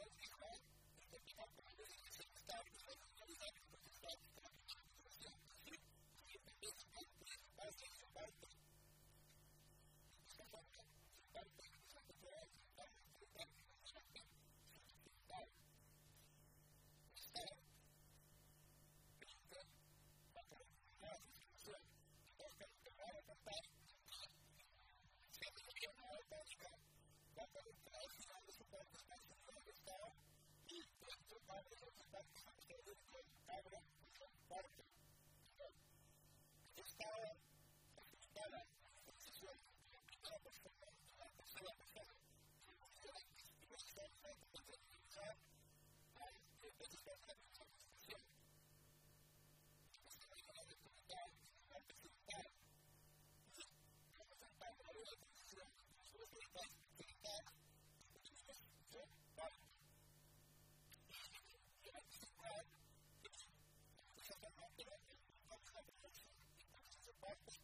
God's But